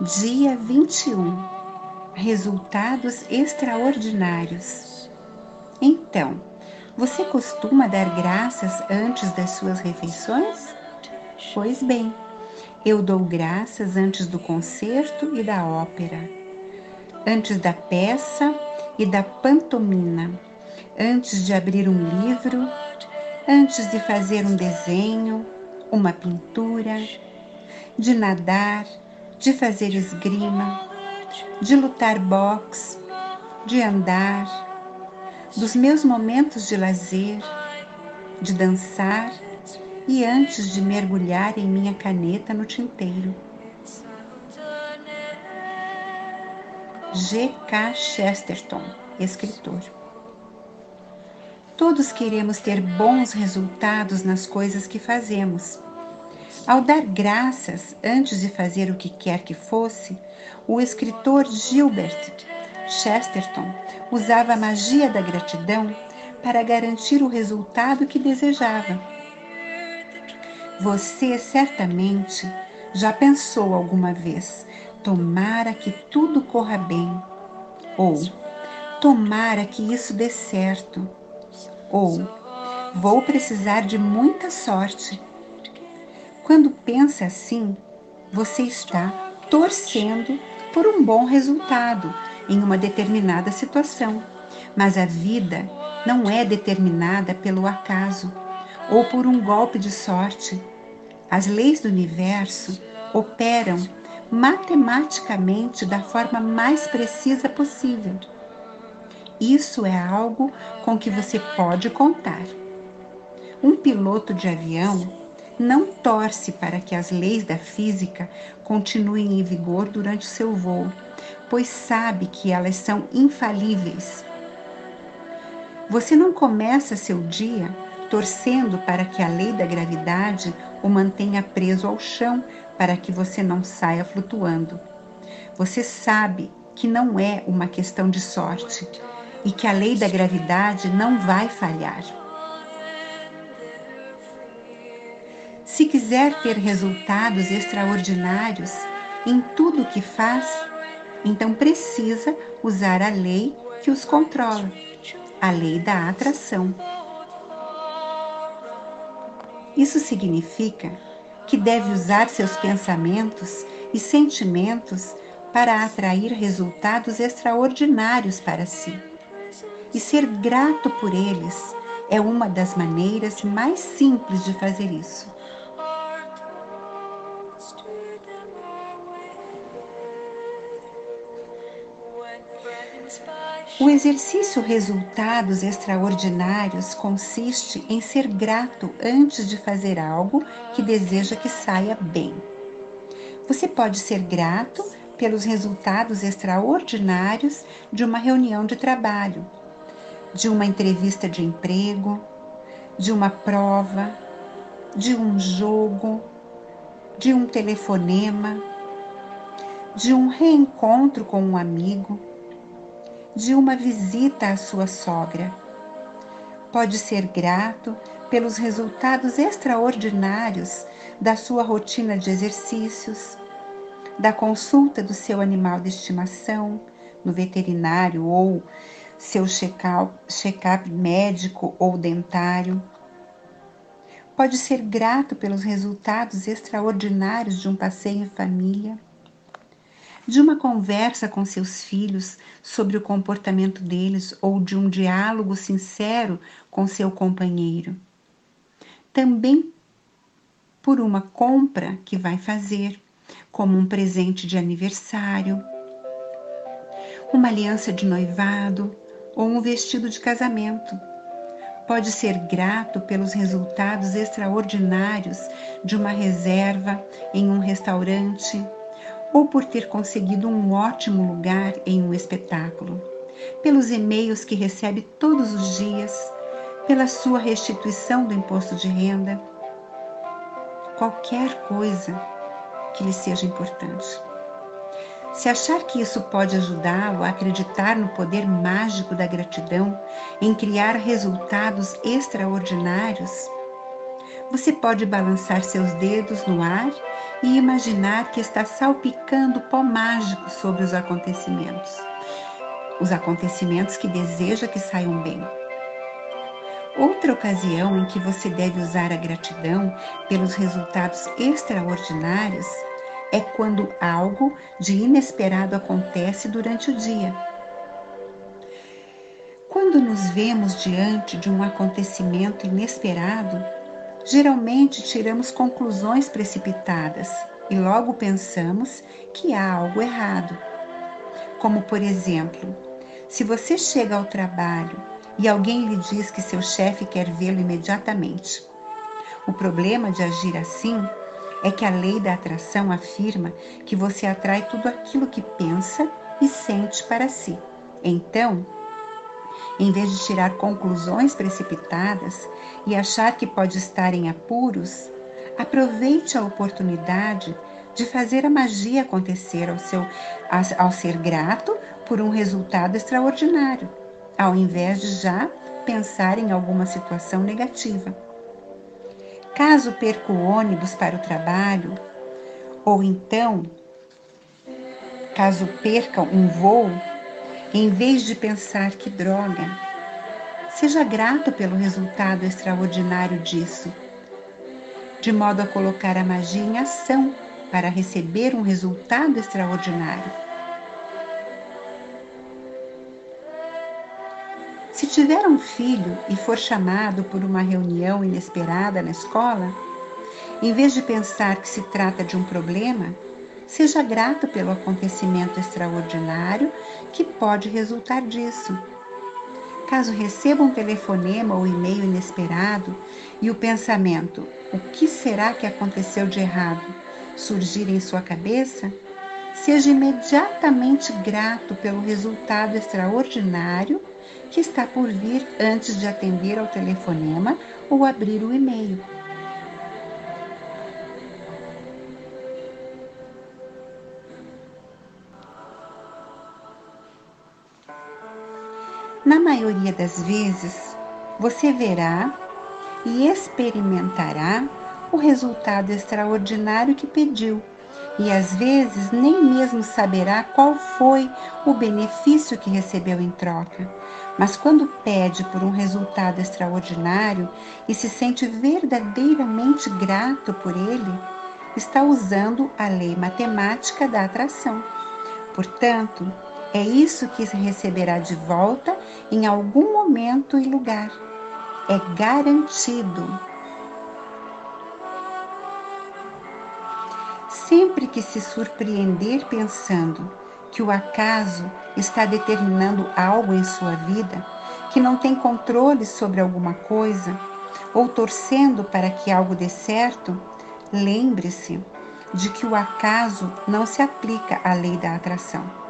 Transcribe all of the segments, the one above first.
Dia 21 Resultados extraordinários. Então, você costuma dar graças antes das suas refeições? Pois bem, eu dou graças antes do concerto e da ópera, antes da peça e da pantomina, antes de abrir um livro, antes de fazer um desenho, uma pintura, de nadar de fazer esgrima, de lutar boxe, de andar, dos meus momentos de lazer, de dançar e antes de mergulhar em minha caneta no tinteiro. G. K. Chesterton, escritor. Todos queremos ter bons resultados nas coisas que fazemos ao dar graças antes de fazer o que quer que fosse, o escritor Gilbert Chesterton usava a magia da gratidão para garantir o resultado que desejava. Você certamente já pensou alguma vez: tomara que tudo corra bem, ou tomara que isso dê certo, ou vou precisar de muita sorte quando pensa assim, você está torcendo por um bom resultado em uma determinada situação. Mas a vida não é determinada pelo acaso ou por um golpe de sorte. As leis do universo operam matematicamente da forma mais precisa possível. Isso é algo com que você pode contar. Um piloto de avião não torce para que as leis da física continuem em vigor durante o seu voo, pois sabe que elas são infalíveis. Você não começa seu dia torcendo para que a lei da gravidade o mantenha preso ao chão para que você não saia flutuando. Você sabe que não é uma questão de sorte e que a lei da gravidade não vai falhar. Se quiser ter resultados extraordinários em tudo o que faz, então precisa usar a lei que os controla, a lei da atração. Isso significa que deve usar seus pensamentos e sentimentos para atrair resultados extraordinários para si. E ser grato por eles é uma das maneiras mais simples de fazer isso. O exercício Resultados Extraordinários consiste em ser grato antes de fazer algo que deseja que saia bem. Você pode ser grato pelos resultados extraordinários de uma reunião de trabalho, de uma entrevista de emprego, de uma prova, de um jogo, de um telefonema, de um reencontro com um amigo, de uma visita à sua sogra. Pode ser grato pelos resultados extraordinários da sua rotina de exercícios, da consulta do seu animal de estimação no veterinário ou seu check-up médico ou dentário. Pode ser grato pelos resultados extraordinários de um passeio em família, de uma conversa com seus filhos sobre o comportamento deles ou de um diálogo sincero com seu companheiro. Também por uma compra que vai fazer, como um presente de aniversário, uma aliança de noivado ou um vestido de casamento. Pode ser grato pelos resultados extraordinários de uma reserva em um restaurante ou por ter conseguido um ótimo lugar em um espetáculo, pelos e-mails que recebe todos os dias, pela sua restituição do imposto de renda, qualquer coisa que lhe seja importante. Se achar que isso pode ajudá-lo a acreditar no poder mágico da gratidão em criar resultados extraordinários, Você pode balançar seus dedos no ar e imaginar que está salpicando pó mágico sobre os acontecimentos. Os acontecimentos que deseja que saiam bem. Outra ocasião em que você deve usar a gratidão pelos resultados extraordinários é quando algo de inesperado acontece durante o dia. Quando nos vemos diante de um acontecimento inesperado, geralmente tiramos conclusões precipitadas e logo pensamos que há algo errado. Como, por exemplo, se você chega ao trabalho e alguém lhe diz que seu chefe quer vê-lo imediatamente. O problema de agir assim é que a lei da atração afirma que você atrai tudo aquilo que pensa e sente para si. Então, em vez de tirar conclusões precipitadas e achar que pode estar em apuros, aproveite a oportunidade de fazer a magia acontecer ao, seu, ao ser grato por um resultado extraordinário, ao invés de já pensar em alguma situação negativa. Caso perca o ônibus para o trabalho, ou então, caso perca um voo, em vez de pensar que droga, seja grato pelo resultado extraordinário disso, de modo a colocar a magia em ação para receber um resultado extraordinário. Se tiver um filho e for chamado por uma reunião inesperada na escola, em vez de pensar que se trata de um problema, seja grato pelo acontecimento extraordinário que pode resultar disso. Caso receba um telefonema ou e-mail inesperado e o pensamento, o que será que aconteceu de errado, surgir em sua cabeça, seja imediatamente grato pelo resultado extraordinário que está por vir antes de atender ao telefonema ou abrir o e-mail. Na maioria das vezes, você verá e experimentará o resultado extraordinário que pediu e às vezes nem mesmo saberá qual foi o benefício que recebeu em troca. Mas quando pede por um resultado extraordinário e se sente verdadeiramente grato por ele, está usando a lei matemática da atração. Portanto, é isso que receberá de volta em algum momento e lugar. É garantido. Sempre que se surpreender pensando que o acaso está determinando algo em sua vida, que não tem controle sobre alguma coisa, ou torcendo para que algo dê certo, lembre-se de que o acaso não se aplica à lei da atração.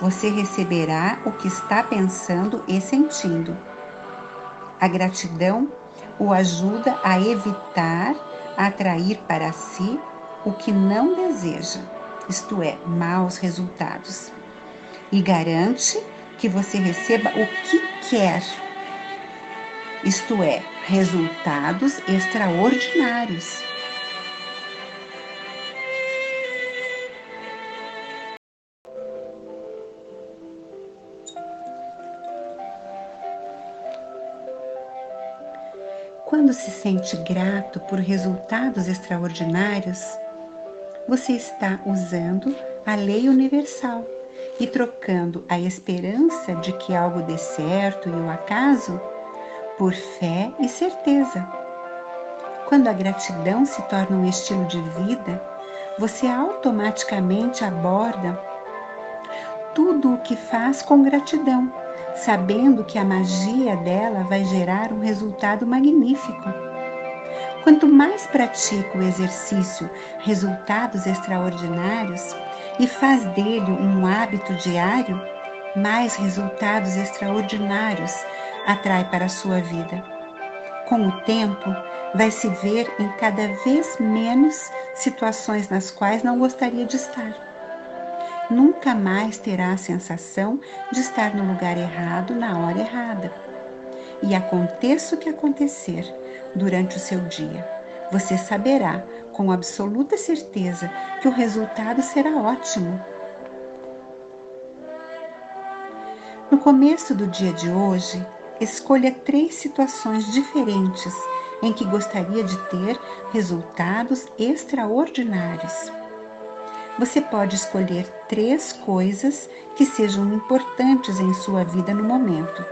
Você receberá o que está pensando e sentindo. A gratidão o ajuda a evitar atrair para si o que não deseja, isto é, maus resultados, e garante que você receba o que quer, isto é, resultados extraordinários. Quando se sente grato por resultados extraordinários, você está usando a lei universal e trocando a esperança de que algo dê certo e o acaso por fé e certeza. Quando a gratidão se torna um estilo de vida, você automaticamente aborda tudo o que faz com gratidão, sabendo que a magia dela vai gerar um resultado magnífico. Quanto mais pratica o exercício resultados extraordinários e faz dele um hábito diário, mais resultados extraordinários atrai para a sua vida. Com o tempo, vai se ver em cada vez menos situações nas quais não gostaria de estar. Nunca mais terá a sensação de estar no lugar errado na hora errada. E aconteça o que acontecer, durante o seu dia. você saberá com absoluta certeza que o resultado será ótimo. No começo do dia de hoje, escolha três situações diferentes em que gostaria de ter resultados extraordinários. Você pode escolher três coisas que sejam importantes em sua vida no momento,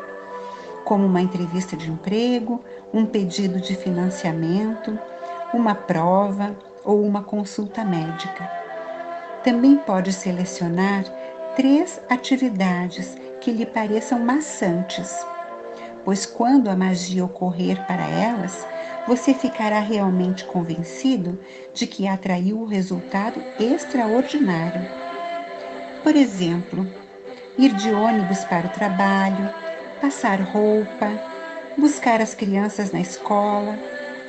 como uma entrevista de emprego, um pedido de financiamento, uma prova ou uma consulta médica. Também pode selecionar três atividades que lhe pareçam maçantes, pois quando a magia ocorrer para elas, você ficará realmente convencido de que atraiu o resultado extraordinário. Por exemplo, ir de ônibus para o trabalho, passar roupa, buscar as crianças na escola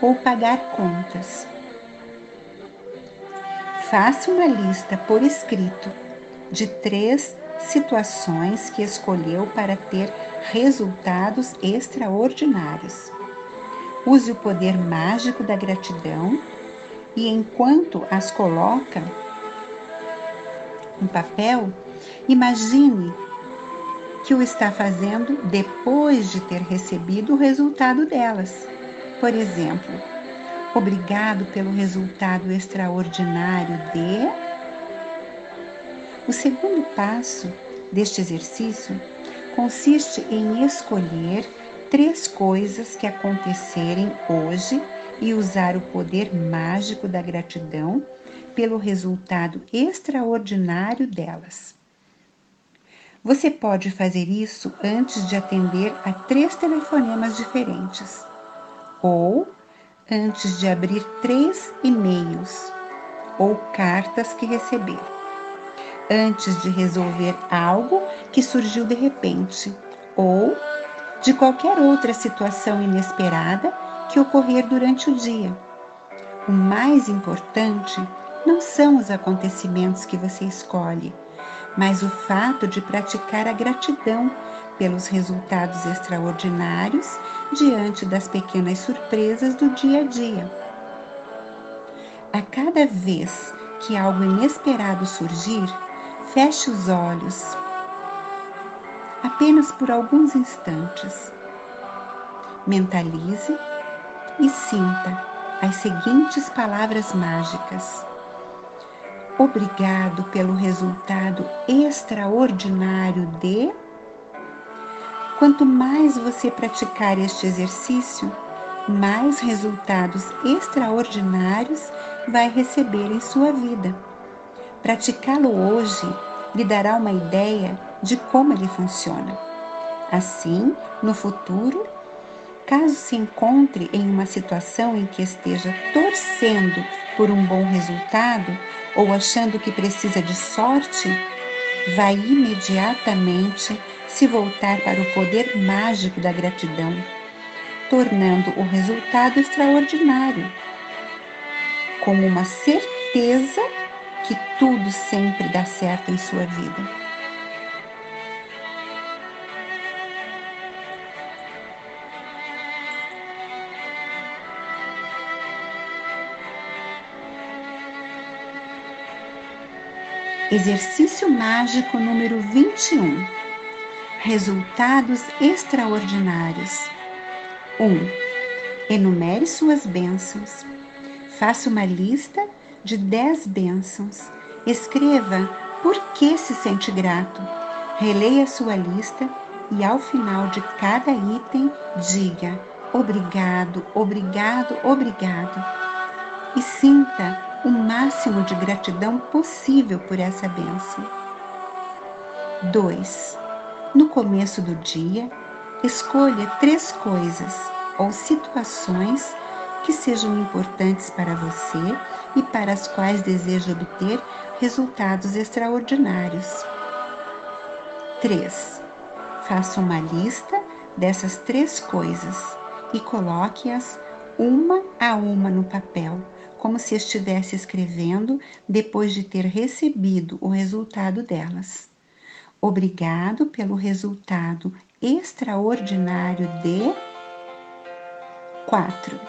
ou pagar contas. Faça uma lista por escrito de três situações que escolheu para ter resultados extraordinários. Use o poder mágico da gratidão e, enquanto as coloca em papel, imagine que o está fazendo depois de ter recebido o resultado delas. Por exemplo, obrigado pelo resultado extraordinário de. O segundo passo deste exercício consiste em escolher três coisas que acontecerem hoje e usar o poder mágico da gratidão pelo resultado extraordinário delas. Você pode fazer isso antes de atender a três telefonemas diferentes ou antes de abrir três e-mails ou cartas que receber, antes de resolver algo que surgiu de repente ou de qualquer outra situação inesperada que ocorrer durante o dia. O mais importante não são os acontecimentos que você escolhe, mas o fato de praticar a gratidão pelos resultados extraordinários diante das pequenas surpresas do dia a dia. A cada vez que algo inesperado surgir, feche os olhos apenas por alguns instantes. Mentalize e sinta as seguintes palavras mágicas. Obrigado pelo resultado extraordinário de. Quanto mais você praticar este exercício, mais resultados extraordinários vai receber em sua vida. Praticá-lo hoje lhe dará uma ideia de como ele funciona. Assim, no futuro, caso se encontre em uma situação em que esteja torcendo por um bom resultado ou achando que precisa de sorte, vai imediatamente se voltar para o poder mágico da gratidão, tornando o resultado extraordinário, com uma certeza que tudo sempre dá certo em sua vida. Exercício mágico número 21. Resultados extraordinários. 1. Enumere suas bênçãos. Faça uma lista de 10 bênçãos. Escreva por que se sente grato. Releia sua lista e ao final de cada item diga obrigado, obrigado, obrigado. E sinta o máximo de gratidão possível por essa bênção. 2. No começo do dia, escolha três coisas ou situações que sejam importantes para você e para as quais deseja obter resultados extraordinários. 3. Faça uma lista dessas três coisas e coloque-as uma a uma no papel como se estivesse escrevendo depois de ter recebido o resultado delas. Obrigado pelo resultado extraordinário de 4.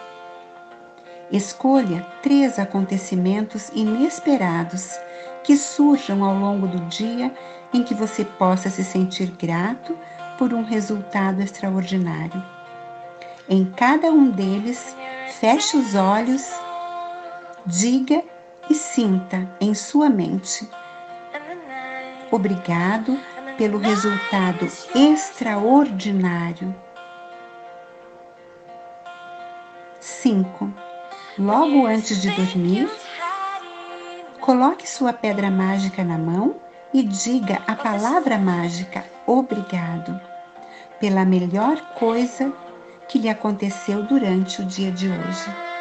Escolha três acontecimentos inesperados que surjam ao longo do dia em que você possa se sentir grato por um resultado extraordinário. Em cada um deles, feche os olhos, diga e sinta em sua mente. Obrigado pelo resultado extraordinário. 5. Logo antes de dormir, coloque sua pedra mágica na mão e diga a palavra mágica obrigado pela melhor coisa que lhe aconteceu durante o dia de hoje.